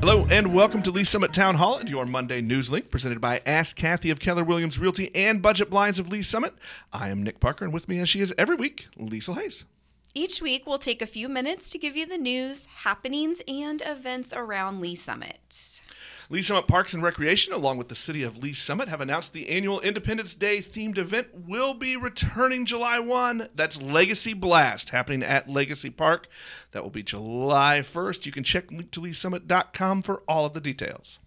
Hello and welcome to Lee's Summit Town Hall and your Monday News Link presented by Ask Kathy of Keller Williams Realty and Budget Blinds of Lee's Summit. I am Nick Parker and with me as she is every week, Liesl Hayes. Each week, we'll take a few minutes to give you the news, happenings, and events around Lee's Summit. Lee's Summit Parks and Recreation, along with the City of Lee's Summit, have announced the annual Independence Day themed event will be returning July 1. That's Legacy Blast, happening at Legacy Park. That will be July 1st. You can check linktoleesummit.com for all of the details.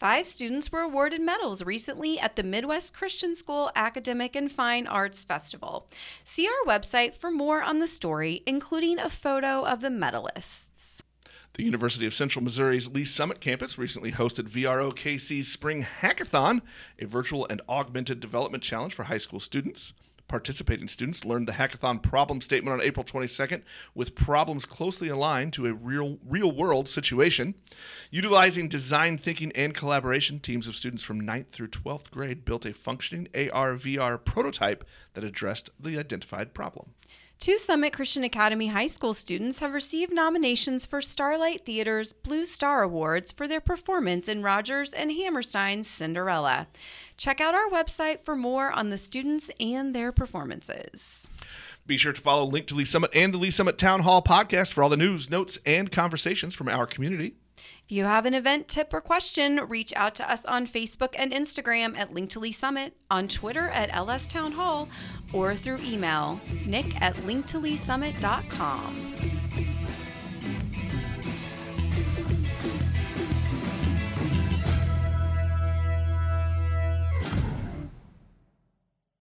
Five students were awarded medals recently at the Midwest Christian School Academic and Fine Arts Festival. See our website for more on the story, including a photo of the medalists. The University of Central Missouri's Lee's Summit campus recently hosted VRO KC's Spring Hackathon, a virtual and augmented development challenge for high school students. Participating students learned the hackathon problem statement on April 22nd with problems closely aligned to a real real world situation. Utilizing design thinking and collaboration, teams of students from 9th through 12th grade built a functioning AR VR prototype that addressed the identified problem. Two Summit Christian Academy high school students have received nominations for Starlight Theater's Blue Star Awards for their performance in Rodgers and Hammerstein's Cinderella. Check out our website for more on the students and their performances. Be sure to follow Link to Lee's Summit and the Lee's Summit Town Hall podcast for all the news, notes, and conversations from our community. If you have an event tip or question, reach out to us on Facebook and Instagram at Link to Lee's Summit, on Twitter at LS Town Hall, or through email, nick at linktoleesummit.com.